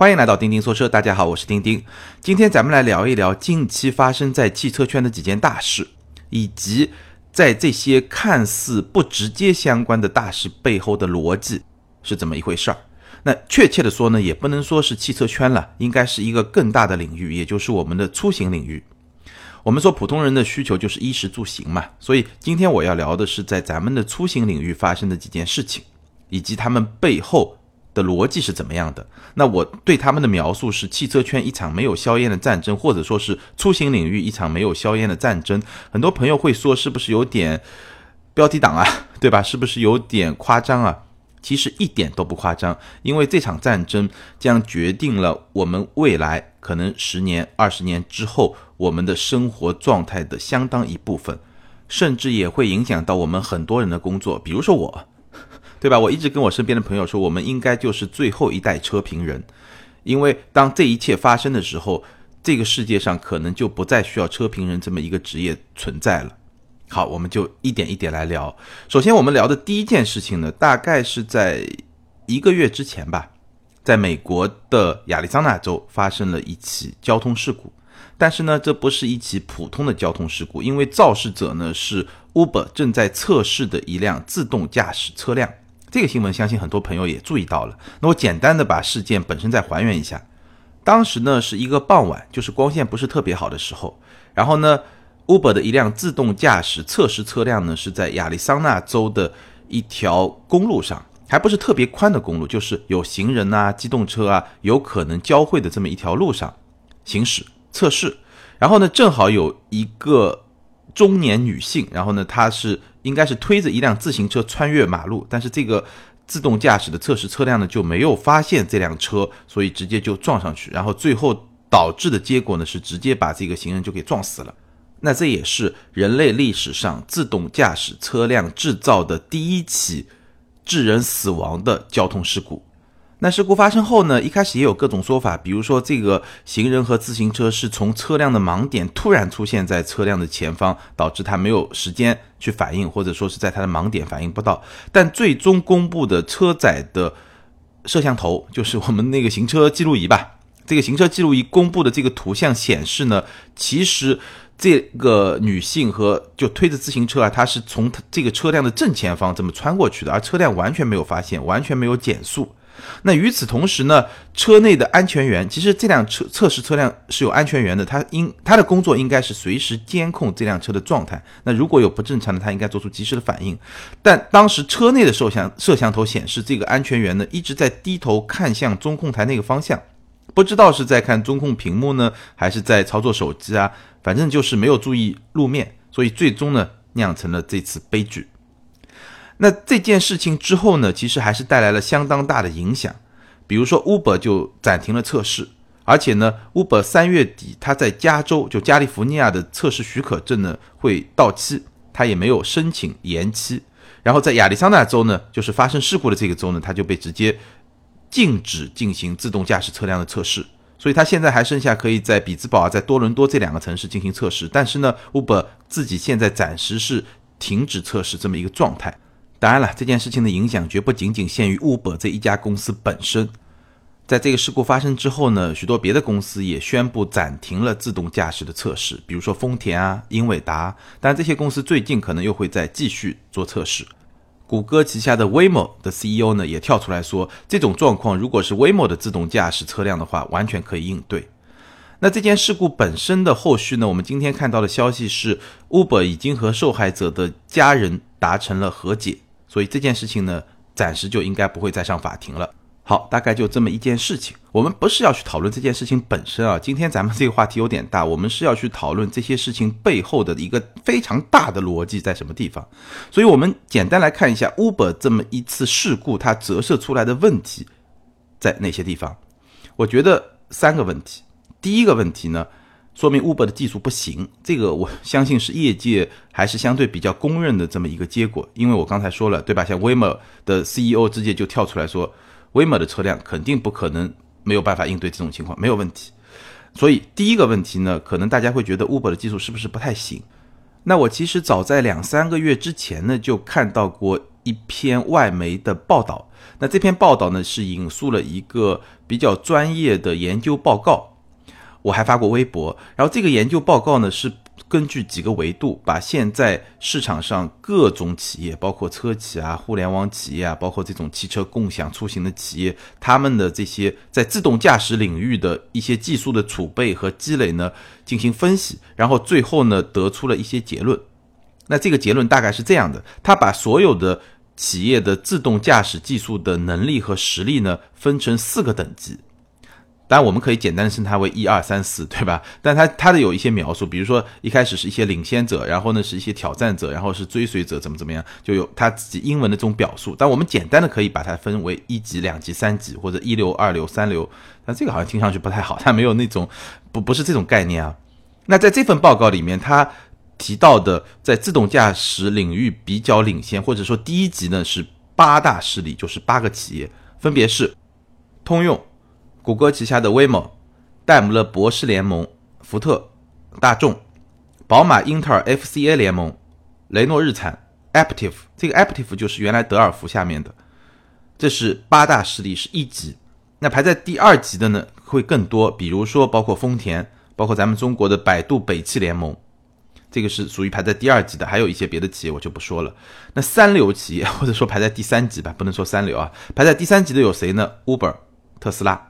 欢迎来到钉钉说车，大家好，我是钉钉。今天咱们来聊一聊近期发生在汽车圈的几件大事，以及在这些看似不直接相关的大事背后的逻辑是怎么一回事儿。那确切的说呢，也不能说是汽车圈了，应该是一个更大的领域，也就是我们的出行领域。我们说普通人的需求就是衣食住行嘛，所以今天我要聊的是在咱们的出行领域发生的几件事情，以及他们背后。的逻辑是怎么样的？那我对他们的描述是：汽车圈一场没有硝烟的战争，或者说是出行领域一场没有硝烟的战争。很多朋友会说，是不是有点标题党啊？对吧？是不是有点夸张啊？其实一点都不夸张，因为这场战争将决定了我们未来可能十年、二十年之后我们的生活状态的相当一部分，甚至也会影响到我们很多人的工作，比如说我。对吧？我一直跟我身边的朋友说，我们应该就是最后一代车评人，因为当这一切发生的时候，这个世界上可能就不再需要车评人这么一个职业存在了。好，我们就一点一点来聊。首先，我们聊的第一件事情呢，大概是在一个月之前吧，在美国的亚利桑那州发生了一起交通事故。但是呢，这不是一起普通的交通事故，因为肇事者呢是 Uber 正在测试的一辆自动驾驶车辆。这个新闻相信很多朋友也注意到了。那我简单的把事件本身再还原一下。当时呢是一个傍晚，就是光线不是特别好的时候。然后呢，Uber 的一辆自动驾驶测试车辆呢是在亚利桑那州的一条公路上，还不是特别宽的公路，就是有行人啊、机动车啊有可能交汇的这么一条路上行驶测试。然后呢，正好有一个中年女性，然后呢，她是。应该是推着一辆自行车穿越马路，但是这个自动驾驶的测试车辆呢就没有发现这辆车，所以直接就撞上去，然后最后导致的结果呢是直接把这个行人就给撞死了。那这也是人类历史上自动驾驶车辆制造的第一起致人死亡的交通事故。那事故发生后呢？一开始也有各种说法，比如说这个行人和自行车是从车辆的盲点突然出现在车辆的前方，导致他没有时间去反应，或者说是在他的盲点反应不到。但最终公布的车载的摄像头，就是我们那个行车记录仪吧，这个行车记录仪公布的这个图像显示呢，其实这个女性和就推着自行车啊，她是从这个车辆的正前方这么穿过去的，而车辆完全没有发现，完全没有减速。那与此同时呢，车内的安全员其实这辆车测试车辆是有安全员的，他应他的工作应该是随时监控这辆车的状态。那如果有不正常的，他应该做出及时的反应。但当时车内的摄像摄像头显示，这个安全员呢一直在低头看向中控台那个方向，不知道是在看中控屏幕呢，还是在操作手机啊，反正就是没有注意路面，所以最终呢酿成了这次悲剧。那这件事情之后呢，其实还是带来了相当大的影响。比如说，Uber 就暂停了测试，而且呢，Uber 三月底它在加州就加利福尼亚的测试许可证呢会到期，它也没有申请延期。然后在亚利桑那州呢，就是发生事故的这个州呢，它就被直接禁止进行自动驾驶车辆的测试。所以它现在还剩下可以在比兹堡啊，在多伦多这两个城市进行测试，但是呢，Uber 自己现在暂时是停止测试这么一个状态。当然了，这件事情的影响绝不仅仅限于 Uber 这一家公司本身。在这个事故发生之后呢，许多别的公司也宣布暂停了自动驾驶的测试，比如说丰田啊、英伟达。但这些公司最近可能又会再继续做测试。谷歌旗下的 Waymo 的 CEO 呢也跳出来说，这种状况如果是 Waymo 的自动驾驶车辆的话，完全可以应对。那这件事故本身的后续呢，我们今天看到的消息是，Uber 已经和受害者的家人达成了和解。所以这件事情呢，暂时就应该不会再上法庭了。好，大概就这么一件事情。我们不是要去讨论这件事情本身啊，今天咱们这个话题有点大，我们是要去讨论这些事情背后的一个非常大的逻辑在什么地方。所以，我们简单来看一下 Uber 这么一次事故，它折射出来的问题在哪些地方？我觉得三个问题。第一个问题呢？说明 Uber 的技术不行，这个我 相信是业界还是相对比较公认的这么一个结果。因为我刚才说了，对吧？像 Waymo 的 CEO 直接就跳出来说，Waymo 的车辆肯定不可能没有办法应对这种情况，没有问题。所以第一个问题呢，可能大家会觉得 Uber 的技术是不是不太行？那我其实早在两三个月之前呢，就看到过。一篇外媒的报道。那这篇报道呢，是引述了一个比较专业的研究报告，我还发过微博。然后这个研究报告呢，是根据几个维度，把现在市场上各种企业，包括车企啊、互联网企业啊，包括这种汽车共享出行的企业，他们的这些在自动驾驶领域的一些技术的储备和积累呢，进行分析，然后最后呢，得出了一些结论。那这个结论大概是这样的：他把所有的企业的自动驾驶技术的能力和实力呢，分成四个等级。当然，我们可以简单的称它为一二三四，对吧？但它它的有一些描述，比如说一开始是一些领先者，然后呢是一些挑战者，然后是追随者，怎么怎么样，就有它自己英文的这种表述。但我们简单的可以把它分为一级、两级、三级，或者一流、二流、三流。那这个好像听上去不太好，它没有那种不不是这种概念啊。那在这份报告里面，它。提到的在自动驾驶领域比较领先，或者说第一级呢是八大势力，就是八个企业，分别是通用、谷歌旗下的 Waymo、戴姆勒博士联盟、福特、大众、宝马、英特尔 FCA 联盟、雷诺日产、Aptiv，这个 Aptiv 就是原来德尔福下面的，这是八大势力是一级。那排在第二级的呢会更多，比如说包括丰田，包括咱们中国的百度北汽联盟。这个是属于排在第二级的，还有一些别的企业我就不说了。那三流企业或者说排在第三级吧，不能说三流啊，排在第三级的有谁呢？Uber、特斯拉。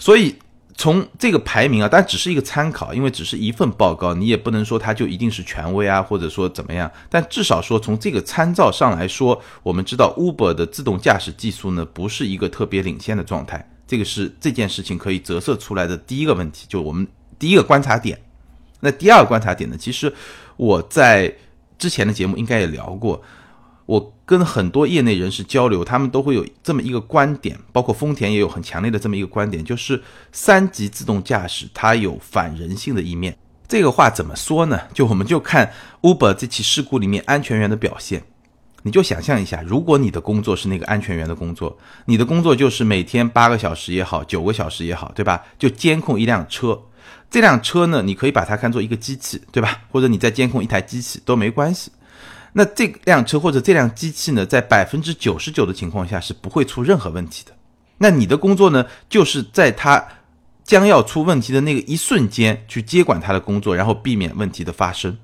所以从这个排名啊，但只是一个参考，因为只是一份报告，你也不能说它就一定是权威啊，或者说怎么样。但至少说从这个参照上来说，我们知道 Uber 的自动驾驶技术呢，不是一个特别领先的状态。这个是这件事情可以折射出来的第一个问题，就我们第一个观察点。那第二个观察点呢？其实我在之前的节目应该也聊过，我跟很多业内人士交流，他们都会有这么一个观点，包括丰田也有很强烈的这么一个观点，就是三级自动驾驶它有反人性的一面。这个话怎么说呢？就我们就看 Uber 这起事故里面安全员的表现，你就想象一下，如果你的工作是那个安全员的工作，你的工作就是每天八个小时也好，九个小时也好，对吧？就监控一辆车。这辆车呢，你可以把它看作一个机器，对吧？或者你在监控一台机器都没关系。那这辆车或者这辆机器呢，在百分之九十九的情况下是不会出任何问题的。那你的工作呢，就是在它将要出问题的那个一瞬间去接管它的工作，然后避免问题的发生。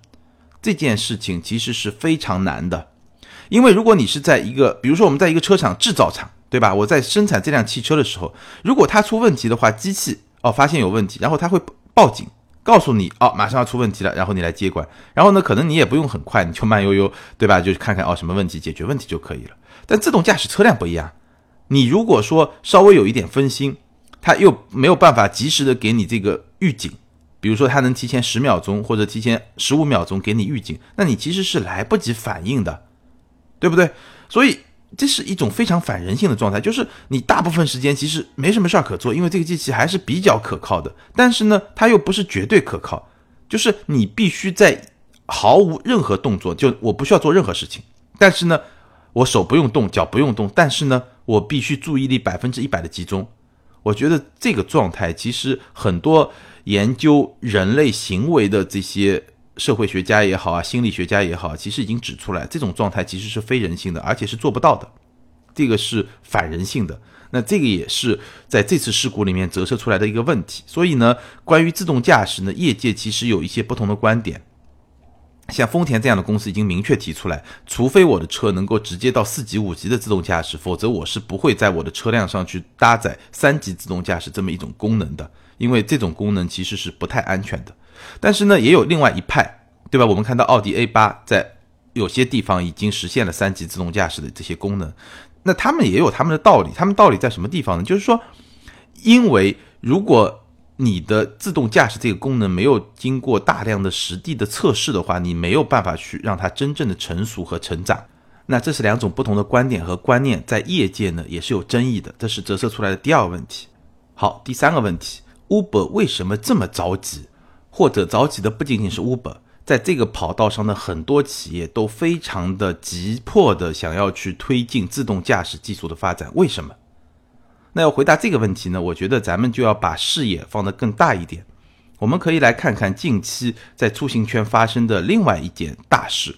这件事情其实是非常难的，因为如果你是在一个，比如说我们在一个车厂制造厂，对吧？我在生产这辆汽车的时候，如果它出问题的话，机器哦发现有问题，然后它会。报警，告诉你哦，马上要出问题了，然后你来接管，然后呢，可能你也不用很快，你就慢悠悠，对吧？就看看哦，什么问题，解决问题就可以了。但自动驾驶车辆不一样，你如果说稍微有一点分心，它又没有办法及时的给你这个预警，比如说它能提前十秒钟或者提前十五秒钟给你预警，那你其实是来不及反应的，对不对？所以。这是一种非常反人性的状态，就是你大部分时间其实没什么事儿可做，因为这个机器还是比较可靠的，但是呢，它又不是绝对可靠，就是你必须在毫无任何动作，就我不需要做任何事情，但是呢，我手不用动，脚不用动，但是呢，我必须注意力百分之一百的集中。我觉得这个状态其实很多研究人类行为的这些。社会学家也好啊，心理学家也好，其实已经指出来，这种状态其实是非人性的，而且是做不到的，这个是反人性的。那这个也是在这次事故里面折射出来的一个问题。所以呢，关于自动驾驶呢，业界其实有一些不同的观点。像丰田这样的公司已经明确提出来，除非我的车能够直接到四级、五级的自动驾驶，否则我是不会在我的车辆上去搭载三级自动驾驶这么一种功能的，因为这种功能其实是不太安全的。但是呢，也有另外一派，对吧？我们看到奥迪 A 八在有些地方已经实现了三级自动驾驶的这些功能，那他们也有他们的道理。他们道理在什么地方呢？就是说，因为如果你的自动驾驶这个功能没有经过大量的实地的测试的话，你没有办法去让它真正的成熟和成长。那这是两种不同的观点和观念，在业界呢也是有争议的。这是折射出来的第二个问题。好，第三个问题，Uber 为什么这么着急？或者着急的不仅仅是 Uber，在这个跑道上的很多企业都非常的急迫的想要去推进自动驾驶技术的发展。为什么？那要回答这个问题呢？我觉得咱们就要把视野放得更大一点。我们可以来看看近期在出行圈发生的另外一件大事，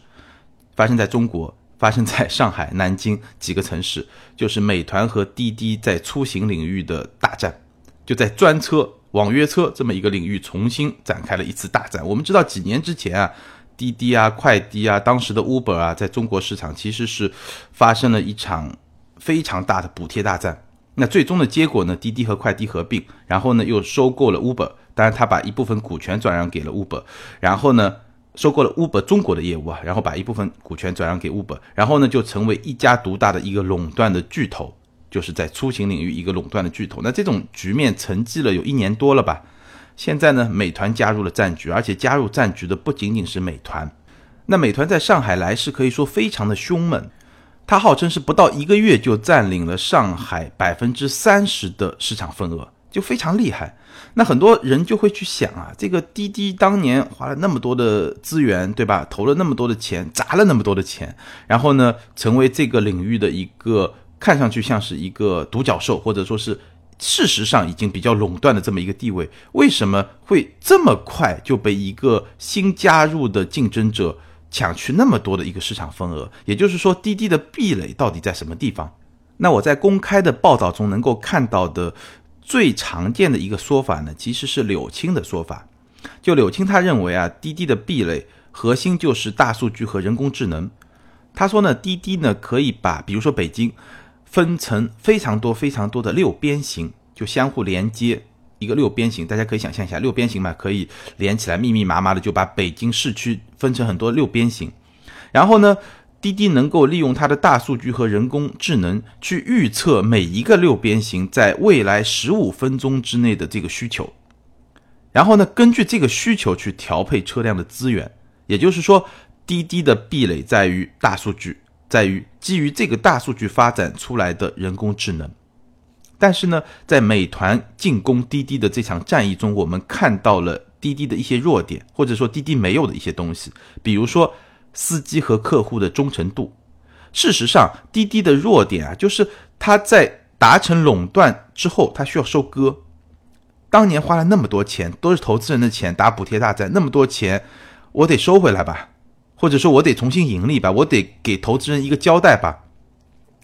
发生在中国，发生在上海、南京几个城市，就是美团和滴滴在出行领域的大战，就在专车、网约车这么一个领域重新展开了一次大战。我们知道几年之前啊，滴滴啊、快滴啊，当时的 Uber 啊，在中国市场其实是发生了一场非常大的补贴大战。那最终的结果呢？滴滴和快滴合并，然后呢又收购了 Uber，当然他把一部分股权转让给了 Uber，然后呢。收购了 Uber 中国的业务啊，然后把一部分股权转让给 Uber，然后呢就成为一家独大的一个垄断的巨头，就是在出行领域一个垄断的巨头。那这种局面沉寂了有一年多了吧？现在呢，美团加入了战局，而且加入战局的不仅仅是美团。那美团在上海来势可以说非常的凶猛，它号称是不到一个月就占领了上海百分之三十的市场份额。就非常厉害，那很多人就会去想啊，这个滴滴当年花了那么多的资源，对吧？投了那么多的钱，砸了那么多的钱，然后呢，成为这个领域的一个看上去像是一个独角兽，或者说是事实上已经比较垄断的这么一个地位，为什么会这么快就被一个新加入的竞争者抢去那么多的一个市场份额？也就是说，滴滴的壁垒到底在什么地方？那我在公开的报道中能够看到的。最常见的一个说法呢，其实是柳青的说法。就柳青他认为啊，滴滴的壁垒核心就是大数据和人工智能。他说呢，滴滴呢可以把比如说北京分成非常多非常多的六边形，就相互连接一个六边形。大家可以想象一下，六边形嘛，可以连起来，密密麻麻的就把北京市区分成很多六边形。然后呢？滴滴能够利用它的大数据和人工智能去预测每一个六边形在未来十五分钟之内的这个需求，然后呢，根据这个需求去调配车辆的资源。也就是说，滴滴的壁垒在于大数据，在于基于这个大数据发展出来的人工智能。但是呢，在美团进攻滴滴的这场战役中，我们看到了滴滴的一些弱点，或者说滴滴没有的一些东西，比如说。司机和客户的忠诚度，事实上，滴滴的弱点啊，就是它在达成垄断之后，它需要收割。当年花了那么多钱，都是投资人的钱，打补贴大战，那么多钱，我得收回来吧，或者说，我得重新盈利吧，我得给投资人一个交代吧。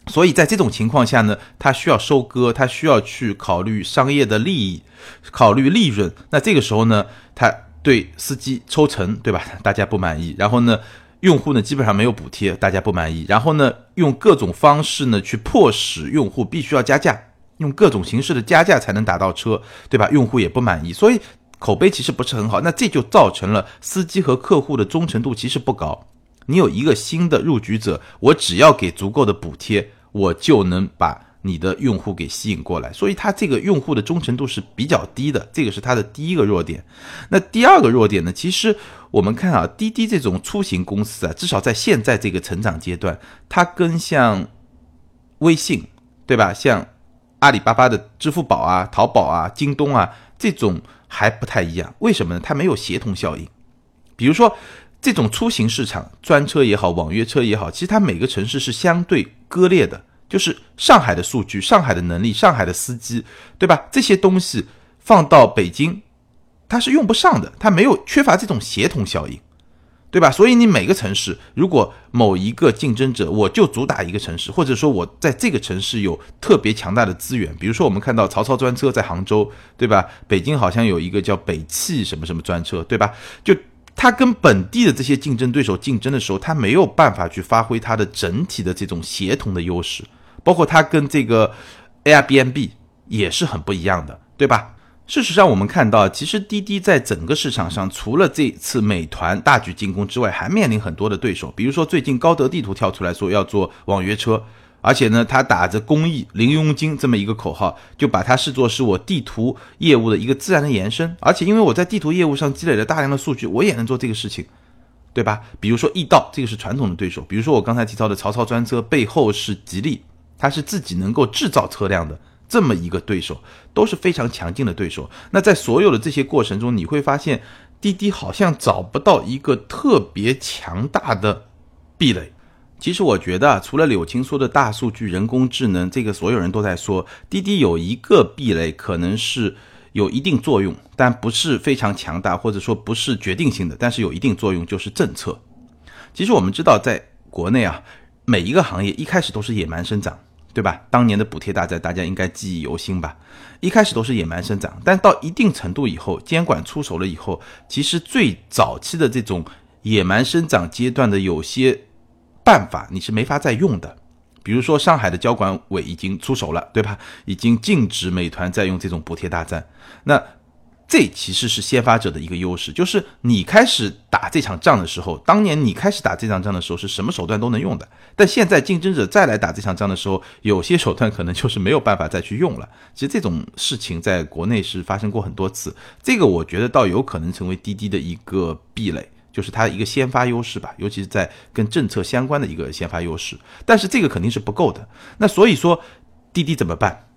所以在这种情况下呢，他需要收割，他需要去考虑商业的利益，考虑利润。那这个时候呢，他对司机抽成，对吧？大家不满意，然后呢？用户呢基本上没有补贴，大家不满意。然后呢，用各种方式呢去迫使用户必须要加价，用各种形式的加价才能打到车，对吧？用户也不满意，所以口碑其实不是很好。那这就造成了司机和客户的忠诚度其实不高。你有一个新的入局者，我只要给足够的补贴，我就能把你的用户给吸引过来。所以它这个用户的忠诚度是比较低的，这个是它的第一个弱点。那第二个弱点呢，其实。我们看啊，滴滴这种出行公司啊，至少在现在这个成长阶段，它跟像微信，对吧？像阿里巴巴的支付宝啊、淘宝啊、京东啊这种还不太一样。为什么呢？它没有协同效应。比如说，这种出行市场，专车也好，网约车也好，其实它每个城市是相对割裂的。就是上海的数据、上海的能力、上海的司机，对吧？这些东西放到北京。它是用不上的，它没有缺乏这种协同效应，对吧？所以你每个城市，如果某一个竞争者，我就主打一个城市，或者说我在这个城市有特别强大的资源，比如说我们看到曹操专车在杭州，对吧？北京好像有一个叫北汽什么什么专车，对吧？就它跟本地的这些竞争对手竞争的时候，它没有办法去发挥它的整体的这种协同的优势，包括它跟这个 Airbnb 也是很不一样的，对吧？事实上，我们看到，其实滴滴在整个市场上，除了这次美团大举进攻之外，还面临很多的对手。比如说，最近高德地图跳出来说要做网约车，而且呢，他打着公益零佣金这么一个口号，就把它视作是我地图业务的一个自然的延伸。而且，因为我在地图业务上积累了大量的数据，我也能做这个事情，对吧？比如说易到，这个是传统的对手；比如说我刚才提到的曹操专车，背后是吉利，它是自己能够制造车辆的。这么一个对手都是非常强劲的对手。那在所有的这些过程中，你会发现滴滴好像找不到一个特别强大的壁垒。其实我觉得，除了柳青说的大数据、人工智能，这个所有人都在说，滴滴有一个壁垒，可能是有一定作用，但不是非常强大，或者说不是决定性的，但是有一定作用，就是政策。其实我们知道，在国内啊。每一个行业一开始都是野蛮生长，对吧？当年的补贴大战大家应该记忆犹新吧？一开始都是野蛮生长，但到一定程度以后，监管出手了以后，其实最早期的这种野蛮生长阶段的有些办法你是没法再用的。比如说上海的交管委已经出手了，对吧？已经禁止美团再用这种补贴大战。那这其实是先发者的一个优势，就是你开始打这场仗的时候，当年你开始打这场仗的时候是什么手段都能用的，但现在竞争者再来打这场仗的时候，有些手段可能就是没有办法再去用了。其实这种事情在国内是发生过很多次，这个我觉得倒有可能成为滴滴的一个壁垒，就是它一个先发优势吧，尤其是在跟政策相关的一个先发优势。但是这个肯定是不够的，那所以说滴滴怎么办？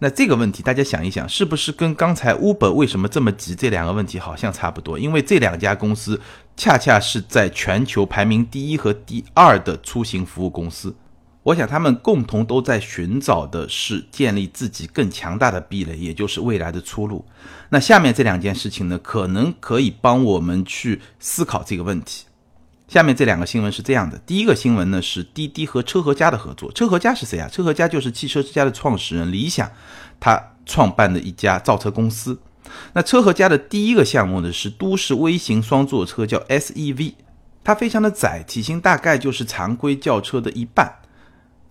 那这个问题，大家想一想，是不是跟刚才 Uber 为什么这么急这两个问题好像差不多？因为这两家公司恰恰是在全球排名第一和第二的出行服务公司，我想他们共同都在寻找的是建立自己更强大的壁垒，也就是未来的出路。那下面这两件事情呢，可能可以帮我们去思考这个问题。下面这两个新闻是这样的：第一个新闻呢是滴滴和车和家的合作。车和家是谁啊？车和家就是汽车之家的创始人李想，他创办的一家造车公司。那车和家的第一个项目呢是都市微型双座车，叫 SEV，它非常的窄，体型大概就是常规轿车的一半，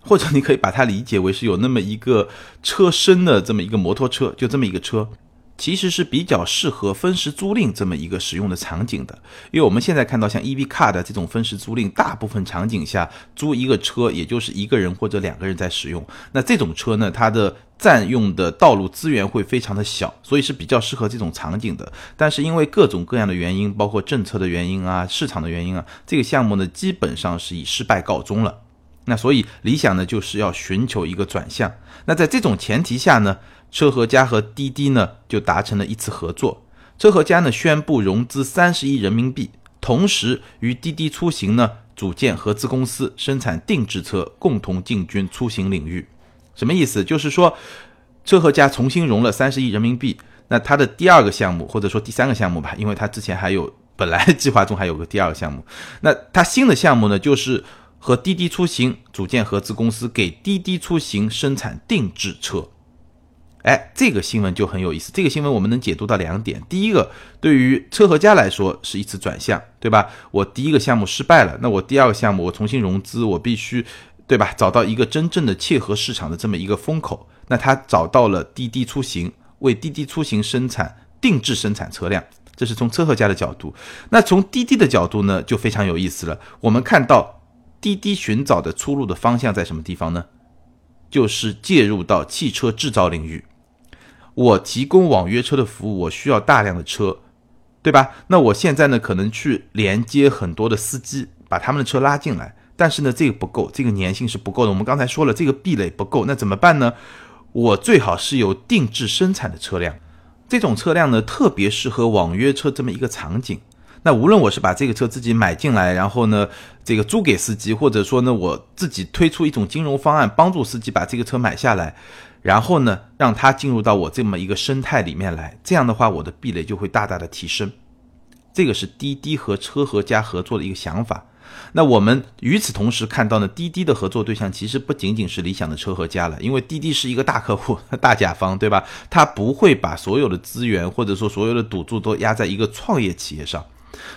或者你可以把它理解为是有那么一个车身的这么一个摩托车，就这么一个车。其实是比较适合分时租赁这么一个使用的场景的，因为我们现在看到像 EV Car 的这种分时租赁，大部分场景下租一个车也就是一个人或者两个人在使用。那这种车呢，它的占用的道路资源会非常的小，所以是比较适合这种场景的。但是因为各种各样的原因，包括政策的原因啊、市场的原因啊，这个项目呢基本上是以失败告终了。那所以理想呢就是要寻求一个转向。那在这种前提下呢？车和家和滴滴呢就达成了一次合作，车和家呢宣布融资三十亿人民币，同时与滴滴出行呢组建合资公司，生产定制车，共同进军出行领域。什么意思？就是说车和家重新融了三十亿人民币，那它的第二个项目或者说第三个项目吧，因为它之前还有本来计划中还有个第二个项目，那它新的项目呢就是和滴滴出行组建合资公司，给滴滴出行生产定制车。哎，这个新闻就很有意思。这个新闻我们能解读到两点：第一个，对于车和家来说是一次转向，对吧？我第一个项目失败了，那我第二个项目我重新融资，我必须，对吧？找到一个真正的切合市场的这么一个风口。那他找到了滴滴出行，为滴滴出行生产定制生产车辆，这是从车和家的角度。那从滴滴的角度呢，就非常有意思了。我们看到滴滴寻找的出路的方向在什么地方呢？就是介入到汽车制造领域，我提供网约车的服务，我需要大量的车，对吧？那我现在呢，可能去连接很多的司机，把他们的车拉进来，但是呢，这个不够，这个粘性是不够的。我们刚才说了，这个壁垒不够，那怎么办呢？我最好是有定制生产的车辆，这种车辆呢，特别适合网约车这么一个场景。那无论我是把这个车自己买进来，然后呢，这个租给司机，或者说呢，我自己推出一种金融方案，帮助司机把这个车买下来，然后呢，让他进入到我这么一个生态里面来，这样的话，我的壁垒就会大大的提升。这个是滴滴和车和家合作的一个想法。那我们与此同时看到呢，滴滴的合作对象其实不仅仅是理想的车和家了，因为滴滴是一个大客户、大甲方，对吧？他不会把所有的资源或者说所有的赌注都压在一个创业企业上。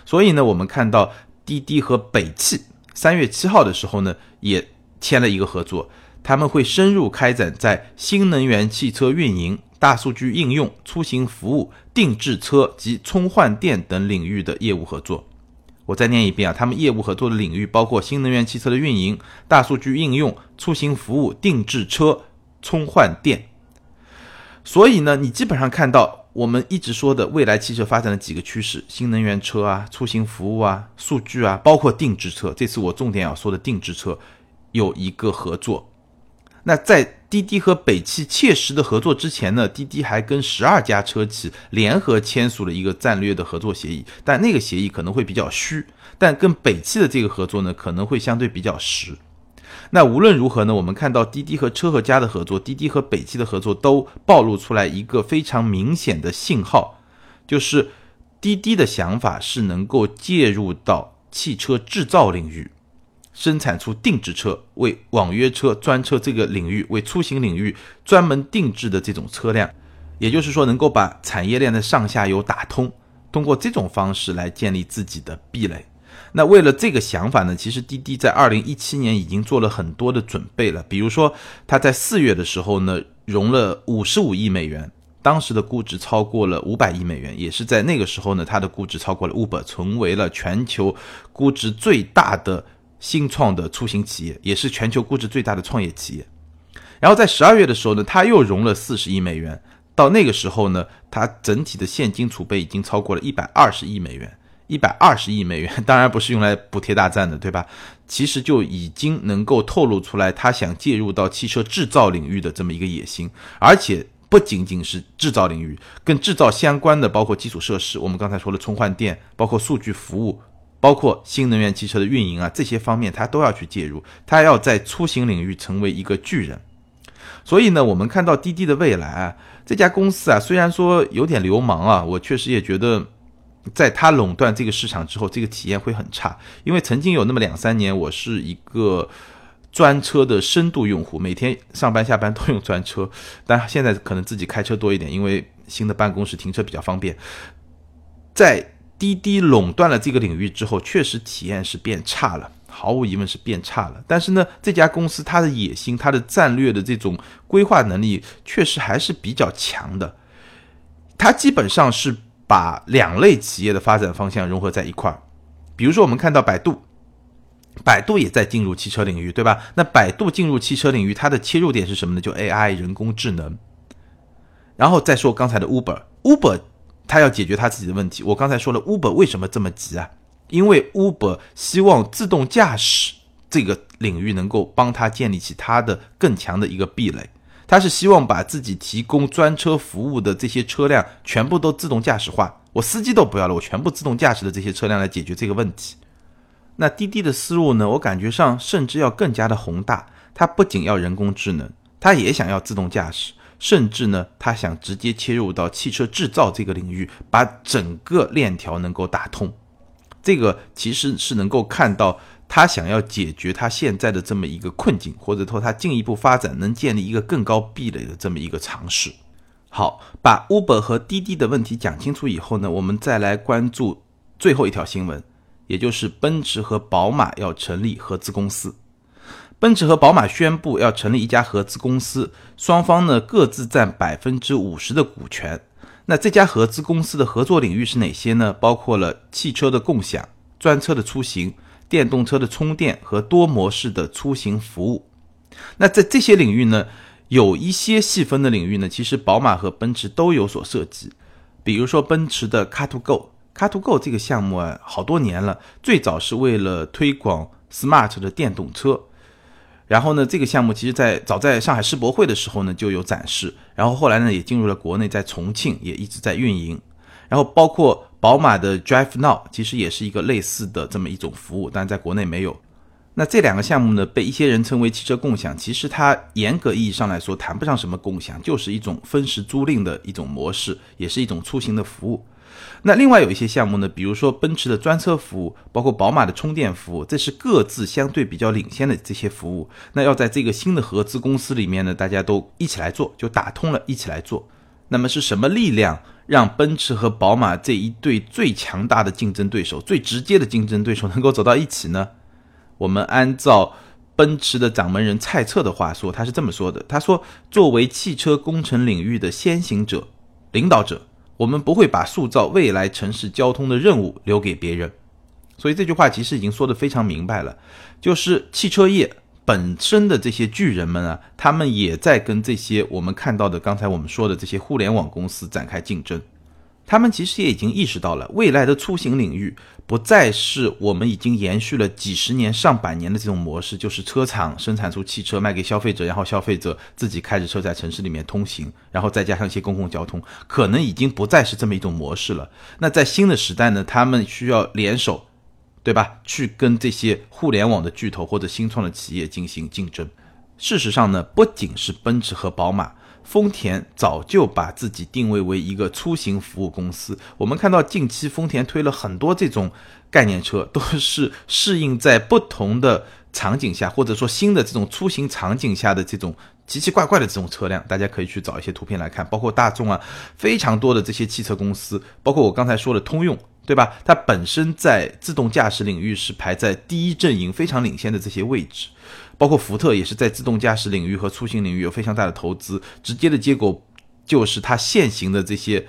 所以呢，我们看到滴滴和北汽三月七号的时候呢，也签了一个合作，他们会深入开展在新能源汽车运营、大数据应用、出行服务、定制车及充换电等领域的业务合作。我再念一遍啊，他们业务合作的领域包括新能源汽车的运营、大数据应用、出行服务、定制车、充换电。所以呢，你基本上看到。我们一直说的未来汽车发展的几个趋势：新能源车啊、出行服务啊、数据啊，包括定制车。这次我重点要说的定制车有一个合作。那在滴滴和北汽切实的合作之前呢，滴滴还跟十二家车企联合签署了一个战略的合作协议，但那个协议可能会比较虚。但跟北汽的这个合作呢，可能会相对比较实。那无论如何呢，我们看到滴滴和车和家的合作，滴滴和北汽的合作都暴露出来一个非常明显的信号，就是滴滴的想法是能够介入到汽车制造领域，生产出定制车，为网约车、专车这个领域，为出行领域专门定制的这种车辆。也就是说，能够把产业链的上下游打通，通过这种方式来建立自己的壁垒。那为了这个想法呢，其实滴滴在二零一七年已经做了很多的准备了。比如说，他在四月的时候呢，融了五十五亿美元，当时的估值超过了五百亿美元，也是在那个时候呢，它的估值超过了 Uber，成为了全球估值最大的新创的出行企业，也是全球估值最大的创业企业。然后在十二月的时候呢，他又融了四十亿美元。到那个时候呢，它整体的现金储备已经超过了一百二十亿美元，一百二十亿美元，当然不是用来补贴大战的，对吧？其实就已经能够透露出来，他想介入到汽车制造领域的这么一个野心，而且不仅仅是制造领域，跟制造相关的，包括基础设施，我们刚才说的充换电，包括数据服务，包括新能源汽车的运营啊，这些方面他都要去介入，他要在出行领域成为一个巨人。所以呢，我们看到滴滴的未来啊，这家公司啊，虽然说有点流氓啊，我确实也觉得，在它垄断这个市场之后，这个体验会很差。因为曾经有那么两三年，我是一个专车的深度用户，每天上班下班都用专车，但现在可能自己开车多一点，因为新的办公室停车比较方便。在滴滴垄断了这个领域之后，确实体验是变差了。毫无疑问是变差了，但是呢，这家公司它的野心、它的战略的这种规划能力确实还是比较强的。它基本上是把两类企业的发展方向融合在一块儿。比如说，我们看到百度，百度也在进入汽车领域，对吧？那百度进入汽车领域，它的切入点是什么呢？就 AI 人工智能。然后再说刚才的 Uber，Uber 它要解决它自己的问题。我刚才说了，Uber 为什么这么急啊？因为 Uber 希望自动驾驶这个领域能够帮他建立起他的更强的一个壁垒，他是希望把自己提供专车服务的这些车辆全部都自动驾驶化，我司机都不要了，我全部自动驾驶的这些车辆来解决这个问题。那滴滴的思路呢？我感觉上甚至要更加的宏大，它不仅要人工智能，它也想要自动驾驶，甚至呢，它想直接切入到汽车制造这个领域，把整个链条能够打通。这个其实是能够看到他想要解决他现在的这么一个困境，或者说他进一步发展能建立一个更高壁垒的这么一个尝试。好，把 Uber 和滴滴的问题讲清楚以后呢，我们再来关注最后一条新闻，也就是奔驰和宝马要成立合资公司。奔驰和宝马宣布要成立一家合资公司，双方呢各自占百分之五十的股权。那这家合资公司的合作领域是哪些呢？包括了汽车的共享、专车的出行、电动车的充电和多模式的出行服务。那在这些领域呢，有一些细分的领域呢，其实宝马和奔驰都有所涉及。比如说奔驰的 Car to Go，Car to Go 这个项目啊，好多年了，最早是为了推广 Smart 的电动车。然后呢，这个项目其实，在早在上海世博会的时候呢，就有展示。然后后来呢，也进入了国内，在重庆也一直在运营。然后包括宝马的 Drive Now，其实也是一个类似的这么一种服务，但在国内没有。那这两个项目呢，被一些人称为汽车共享，其实它严格意义上来说谈不上什么共享，就是一种分时租赁的一种模式，也是一种出行的服务。那另外有一些项目呢，比如说奔驰的专车服务，包括宝马的充电服务，这是各自相对比较领先的这些服务。那要在这个新的合资公司里面呢，大家都一起来做，就打通了，一起来做。那么是什么力量让奔驰和宝马这一对最强大的竞争对手、最直接的竞争对手能够走到一起呢？我们按照奔驰的掌门人蔡策的话说，他是这么说的：他说，作为汽车工程领域的先行者、领导者。我们不会把塑造未来城市交通的任务留给别人，所以这句话其实已经说得非常明白了，就是汽车业本身的这些巨人们啊，他们也在跟这些我们看到的刚才我们说的这些互联网公司展开竞争。他们其实也已经意识到了，未来的出行领域不再是我们已经延续了几十年、上百年的这种模式，就是车厂生产出汽车卖给消费者，然后消费者自己开着车在城市里面通行，然后再加上一些公共交通，可能已经不再是这么一种模式了。那在新的时代呢，他们需要联手，对吧？去跟这些互联网的巨头或者新创的企业进行竞争。事实上呢，不仅是奔驰和宝马。丰田早就把自己定位为一个出行服务公司。我们看到近期丰田推了很多这种概念车，都是适应在不同的场景下，或者说新的这种出行场景下的这种奇奇怪怪的这种车辆。大家可以去找一些图片来看，包括大众啊，非常多的这些汽车公司，包括我刚才说的通用。对吧？它本身在自动驾驶领域是排在第一阵营、非常领先的这些位置，包括福特也是在自动驾驶领域和出行领域有非常大的投资。直接的结果就是它现行的这些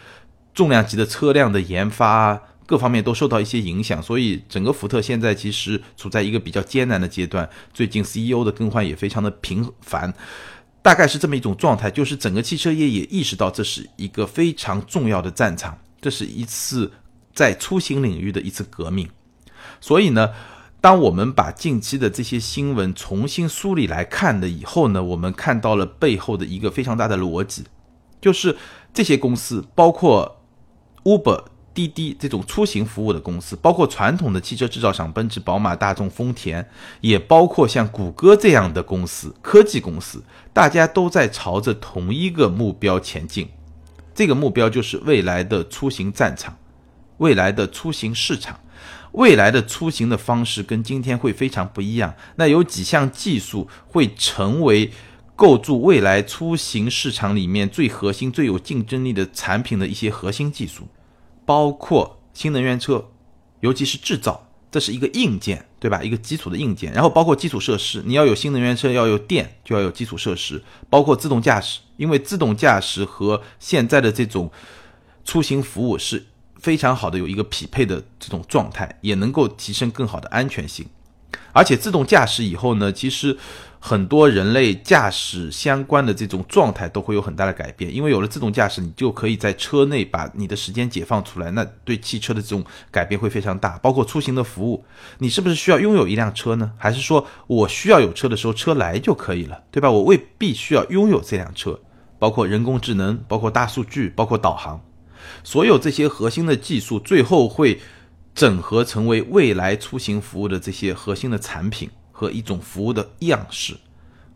重量级的车辆的研发各方面都受到一些影响，所以整个福特现在其实处在一个比较艰难的阶段。最近 CEO 的更换也非常的频繁，大概是这么一种状态，就是整个汽车业也意识到这是一个非常重要的战场，这是一次。在出行领域的一次革命，所以呢，当我们把近期的这些新闻重新梳理来看的以后呢，我们看到了背后的一个非常大的逻辑，就是这些公司，包括 Uber、滴滴这种出行服务的公司，包括传统的汽车制造商奔驰、宝马、大众、丰田，也包括像谷歌这样的公司，科技公司，大家都在朝着同一个目标前进，这个目标就是未来的出行战场。未来的出行市场，未来的出行的方式跟今天会非常不一样。那有几项技术会成为构筑未来出行市场里面最核心、最有竞争力的产品的一些核心技术，包括新能源车，尤其是制造，这是一个硬件，对吧？一个基础的硬件。然后包括基础设施，你要有新能源车，要有电，就要有基础设施，包括自动驾驶，因为自动驾驶和现在的这种出行服务是。非常好的有一个匹配的这种状态，也能够提升更好的安全性。而且自动驾驶以后呢，其实很多人类驾驶相关的这种状态都会有很大的改变。因为有了自动驾驶，你就可以在车内把你的时间解放出来，那对汽车的这种改变会非常大。包括出行的服务，你是不是需要拥有一辆车呢？还是说我需要有车的时候车来就可以了，对吧？我未必需要拥有这辆车。包括人工智能，包括大数据，包括导航。所有这些核心的技术，最后会整合成为未来出行服务的这些核心的产品和一种服务的样式。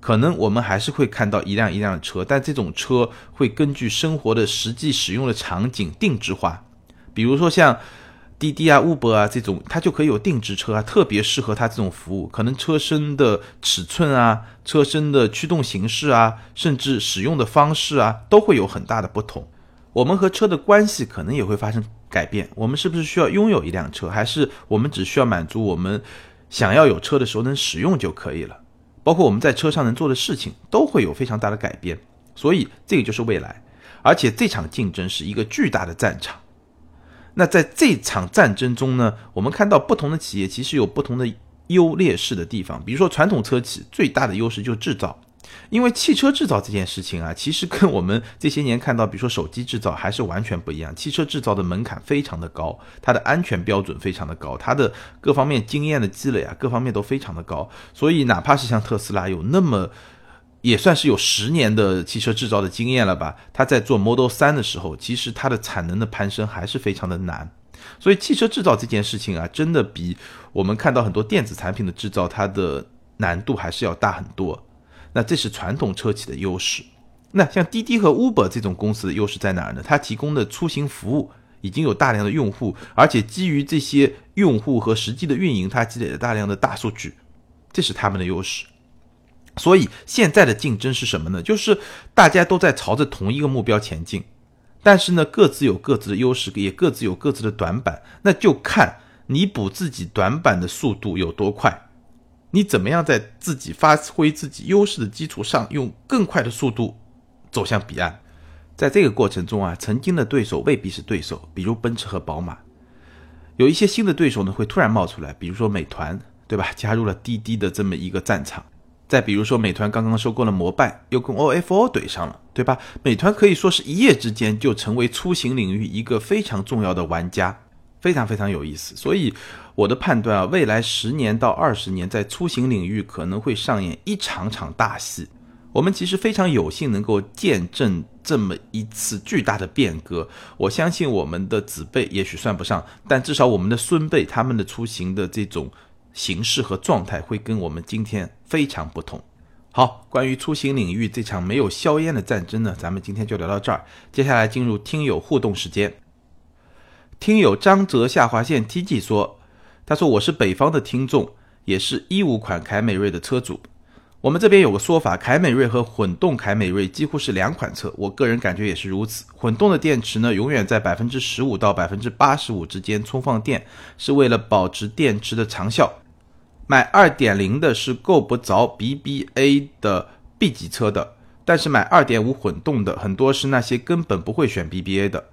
可能我们还是会看到一辆一辆的车，但这种车会根据生活的实际使用的场景定制化。比如说像滴滴啊、Uber 啊这种，它就可以有定制车啊，特别适合它这种服务。可能车身的尺寸啊、车身的驱动形式啊，甚至使用的方式啊，都会有很大的不同。我们和车的关系可能也会发生改变。我们是不是需要拥有一辆车，还是我们只需要满足我们想要有车的时候能使用就可以了？包括我们在车上能做的事情都会有非常大的改变。所以这个就是未来，而且这场竞争是一个巨大的战场。那在这场战争中呢，我们看到不同的企业其实有不同的优劣势的地方。比如说传统车企最大的优势就是制造。因为汽车制造这件事情啊，其实跟我们这些年看到，比如说手机制造还是完全不一样。汽车制造的门槛非常的高，它的安全标准非常的高，它的各方面经验的积累啊，各方面都非常的高。所以哪怕是像特斯拉有那么也算是有十年的汽车制造的经验了吧，它在做 Model 三的时候，其实它的产能的攀升还是非常的难。所以汽车制造这件事情啊，真的比我们看到很多电子产品的制造，它的难度还是要大很多。那这是传统车企的优势。那像滴滴和 Uber 这种公司的优势在哪儿呢？它提供的出行服务已经有大量的用户，而且基于这些用户和实际的运营，它积累了大量的大数据，这是他们的优势。所以现在的竞争是什么呢？就是大家都在朝着同一个目标前进，但是呢，各自有各自的优势，也各自有各自的短板。那就看你补自己短板的速度有多快。你怎么样在自己发挥自己优势的基础上，用更快的速度走向彼岸？在这个过程中啊，曾经的对手未必是对手，比如奔驰和宝马，有一些新的对手呢会突然冒出来，比如说美团，对吧？加入了滴滴的这么一个战场。再比如说，美团刚刚收购了摩拜，又跟 OFO 怼上了，对吧？美团可以说是一夜之间就成为出行领域一个非常重要的玩家，非常非常有意思。所以。我的判断啊，未来十年到二十年，在出行领域可能会上演一场场大戏。我们其实非常有幸能够见证这么一次巨大的变革。我相信我们的子辈也许算不上，但至少我们的孙辈，他们的出行的这种形式和状态会跟我们今天非常不同。好，关于出行领域这场没有硝烟的战争呢，咱们今天就聊到这儿。接下来进入听友互动时间。听友张泽下划线 TG 说，他说我是北方的听众，也是一五款凯美瑞的车主。我们这边有个说法，凯美瑞和混动凯美瑞几乎是两款车，我个人感觉也是如此。混动的电池呢，永远在百分之十五到百分之八十五之间充放电，是为了保持电池的长效。买二点零的是够不着 BBA 的 B 级车的，但是买二点五混动的很多是那些根本不会选 BBA 的。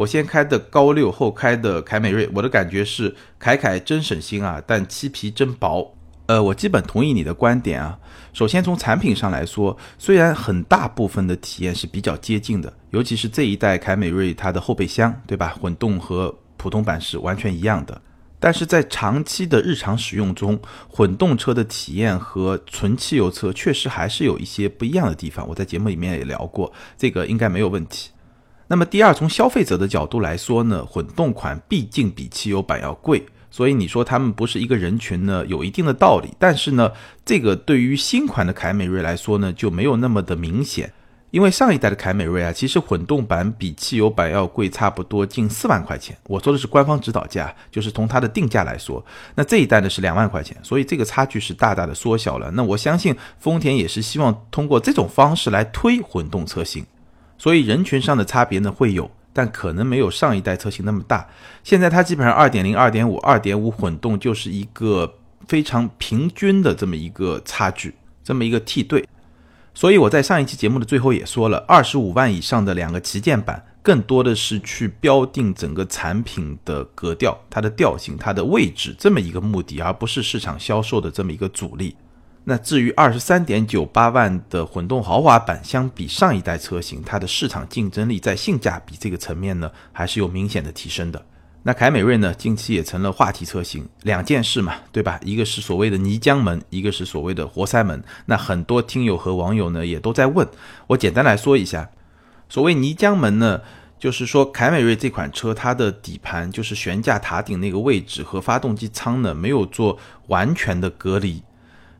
我先开的高六，后开的凯美瑞，我的感觉是凯凯真省心啊，但漆皮真薄。呃，我基本同意你的观点啊。首先从产品上来说，虽然很大部分的体验是比较接近的，尤其是这一代凯美瑞它的后备箱，对吧？混动和普通版是完全一样的。但是在长期的日常使用中，混动车的体验和纯汽油车确实还是有一些不一样的地方。我在节目里面也聊过，这个应该没有问题。那么第二，从消费者的角度来说呢，混动款毕竟比汽油版要贵，所以你说他们不是一个人群呢，有一定的道理。但是呢，这个对于新款的凯美瑞来说呢，就没有那么的明显。因为上一代的凯美瑞啊，其实混动版比汽油版要贵差不多近四万块钱。我说的是官方指导价，就是从它的定价来说。那这一代呢是两万块钱，所以这个差距是大大的缩小了。那我相信丰田也是希望通过这种方式来推混动车型，所以人群上的差别呢会有，但可能没有上一代车型那么大。现在它基本上二点零、二点五、二点五混动就是一个非常平均的这么一个差距，这么一个梯队。所以我在上一期节目的最后也说了，二十五万以上的两个旗舰版，更多的是去标定整个产品的格调、它的调性、它的位置这么一个目的，而不是市场销售的这么一个主力。那至于二十三点九八万的混动豪华版，相比上一代车型，它的市场竞争力在性价比这个层面呢，还是有明显的提升的。那凯美瑞呢？近期也成了话题车型，两件事嘛，对吧？一个是所谓的泥浆门，一个是所谓的活塞门。那很多听友和网友呢也都在问，我简单来说一下，所谓泥浆门呢，就是说凯美瑞这款车它的底盘就是悬架塔顶那个位置和发动机舱呢没有做完全的隔离，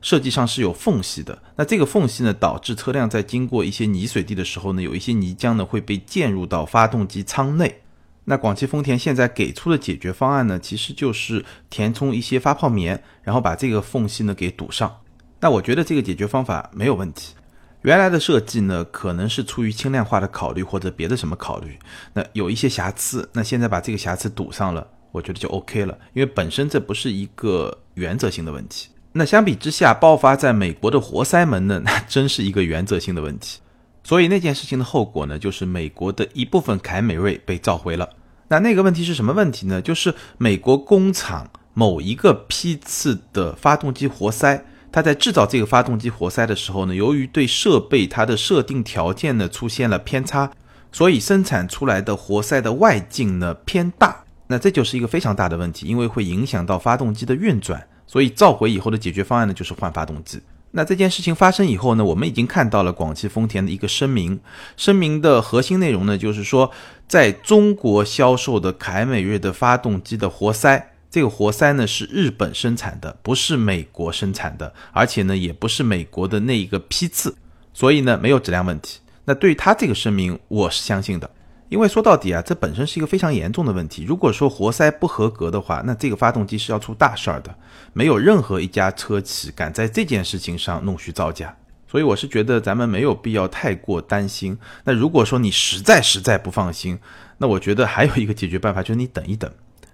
设计上是有缝隙的。那这个缝隙呢，导致车辆在经过一些泥水地的时候呢，有一些泥浆呢会被溅入到发动机舱内。那广汽丰田现在给出的解决方案呢，其实就是填充一些发泡棉，然后把这个缝隙呢给堵上。那我觉得这个解决方法没有问题。原来的设计呢，可能是出于轻量化的考虑或者别的什么考虑，那有一些瑕疵。那现在把这个瑕疵堵上了，我觉得就 OK 了，因为本身这不是一个原则性的问题。那相比之下，爆发在美国的活塞门呢，那真是一个原则性的问题。所以那件事情的后果呢，就是美国的一部分凯美瑞被召回了。那那个问题是什么问题呢？就是美国工厂某一个批次的发动机活塞，它在制造这个发动机活塞的时候呢，由于对设备它的设定条件呢出现了偏差，所以生产出来的活塞的外径呢偏大。那这就是一个非常大的问题，因为会影响到发动机的运转。所以召回以后的解决方案呢，就是换发动机。那这件事情发生以后呢，我们已经看到了广汽丰田的一个声明。声明的核心内容呢，就是说，在中国销售的凯美瑞的发动机的活塞，这个活塞呢是日本生产的，不是美国生产的，而且呢也不是美国的那一个批次，所以呢没有质量问题。那对于他这个声明，我是相信的。因为说到底啊，这本身是一个非常严重的问题。如果说活塞不合格的话，那这个发动机是要出大事儿的。没有任何一家车企敢在这件事情上弄虚造假，所以我是觉得咱们没有必要太过担心。那如果说你实在实在不放心，那我觉得还有一个解决办法，就是你等一等，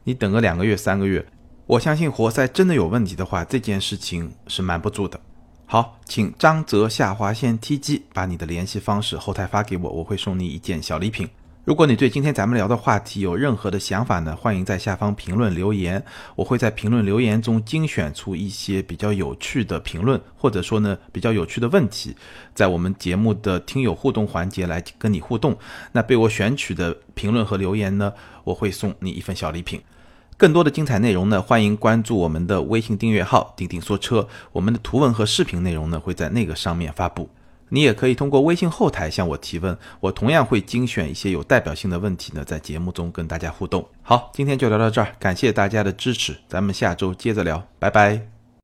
你等个两个月、三个月，我相信活塞真的有问题的话，这件事情是瞒不住的。好，请张泽下划线 T G 把你的联系方式后台发给我，我会送你一件小礼品。如果你对今天咱们聊的话题有任何的想法呢，欢迎在下方评论留言，我会在评论留言中精选出一些比较有趣的评论，或者说呢比较有趣的问题，在我们节目的听友互动环节来跟你互动。那被我选取的评论和留言呢，我会送你一份小礼品。更多的精彩内容呢，欢迎关注我们的微信订阅号“钉钉说车”，我们的图文和视频内容呢会在那个上面发布。你也可以通过微信后台向我提问，我同样会精选一些有代表性的问题呢，在节目中跟大家互动。好，今天就聊到这儿，感谢大家的支持，咱们下周接着聊，拜拜。